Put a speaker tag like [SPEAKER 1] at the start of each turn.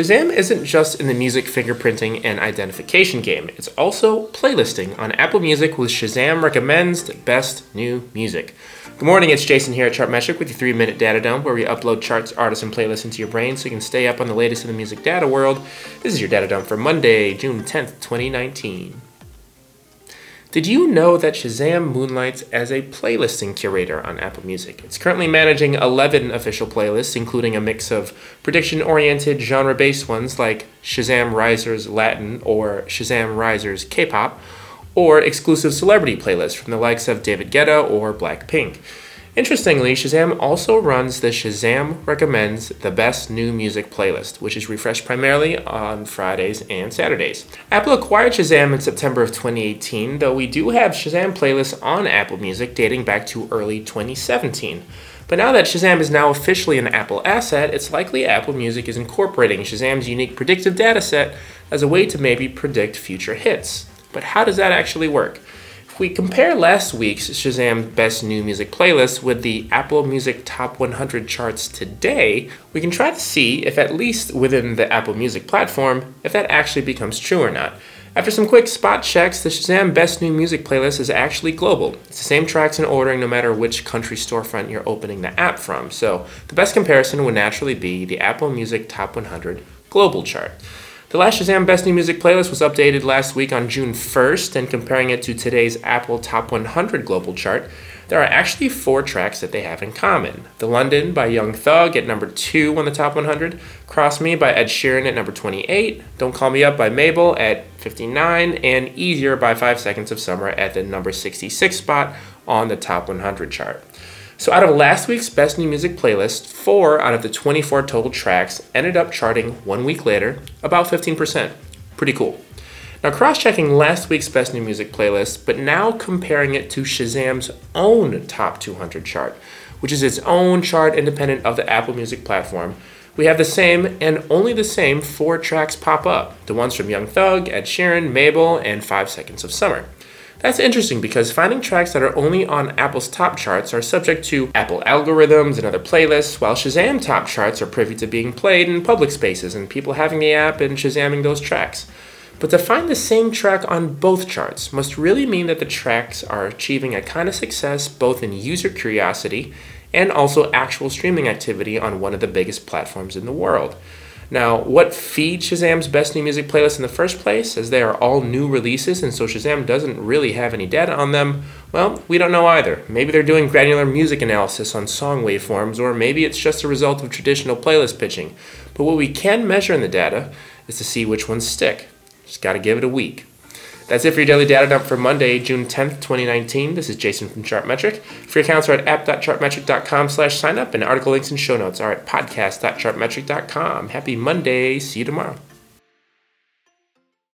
[SPEAKER 1] Shazam isn't just in the music fingerprinting and identification game, it's also playlisting on Apple Music with Shazam Recommends the Best New Music. Good morning, it's Jason here at Chartmetric with your three minute data dump where we upload charts, artists, and playlists into your brain so you can stay up on the latest in the music data world. This is your data dump for Monday, June 10th, 2019. Did you know that Shazam moonlights as a playlisting curator on Apple Music? It's currently managing 11 official playlists, including a mix of prediction oriented, genre based ones like Shazam Risers Latin or Shazam Risers K pop, or exclusive celebrity playlists from the likes of David Guetta or Blackpink. Interestingly, Shazam also runs the Shazam Recommends the Best New Music playlist, which is refreshed primarily on Fridays and Saturdays. Apple acquired Shazam in September of 2018, though we do have Shazam playlists on Apple Music dating back to early 2017. But now that Shazam is now officially an Apple asset, it's likely Apple Music is incorporating Shazam's unique predictive data set as a way to maybe predict future hits. But how does that actually work? We compare last week's Shazam Best New Music playlist with the Apple Music Top 100 charts today, we can try to see if, at least within the Apple Music platform, if that actually becomes true or not. After some quick spot checks, the Shazam Best New Music playlist is actually global. It's the same tracks and ordering no matter which country storefront you're opening the app from. So the best comparison would naturally be the Apple Music Top 100 global chart. The last Shazam Best New Music playlist was updated last week on June 1st, and comparing it to today's Apple Top 100 global chart, there are actually four tracks that they have in common. The London by Young Thug at number 2 on the Top 100, Cross Me by Ed Sheeran at number 28, Don't Call Me Up by Mabel at 59, and Easier by 5 Seconds of Summer at the number 66 spot on the Top 100 chart. So, out of last week's Best New Music playlist, four out of the 24 total tracks ended up charting one week later, about 15%. Pretty cool. Now, cross checking last week's Best New Music playlist, but now comparing it to Shazam's own Top 200 chart, which is its own chart independent of the Apple Music platform, we have the same and only the same four tracks pop up the ones from Young Thug, Ed Sheeran, Mabel, and Five Seconds of Summer. That's interesting because finding tracks that are only on Apple's top charts are subject to Apple algorithms and other playlists, while Shazam top charts are privy to being played in public spaces and people having the app and Shazamming those tracks. But to find the same track on both charts must really mean that the tracks are achieving a kind of success both in user curiosity and also actual streaming activity on one of the biggest platforms in the world. Now, what feeds Shazam's best new music playlist in the first place, as they are all new releases and so Shazam doesn't really have any data on them? Well, we don't know either. Maybe they're doing granular music analysis on song waveforms, or maybe it's just a result of traditional playlist pitching. But what we can measure in the data is to see which ones stick. Just gotta give it a week. That's it for your daily data dump for Monday, June 10th, 2019. This is Jason from Chartmetric. Free accounts are at app.chartmetric.com slash sign up, and article links and show notes are at podcast.chartmetric.com. Happy Monday. See you tomorrow.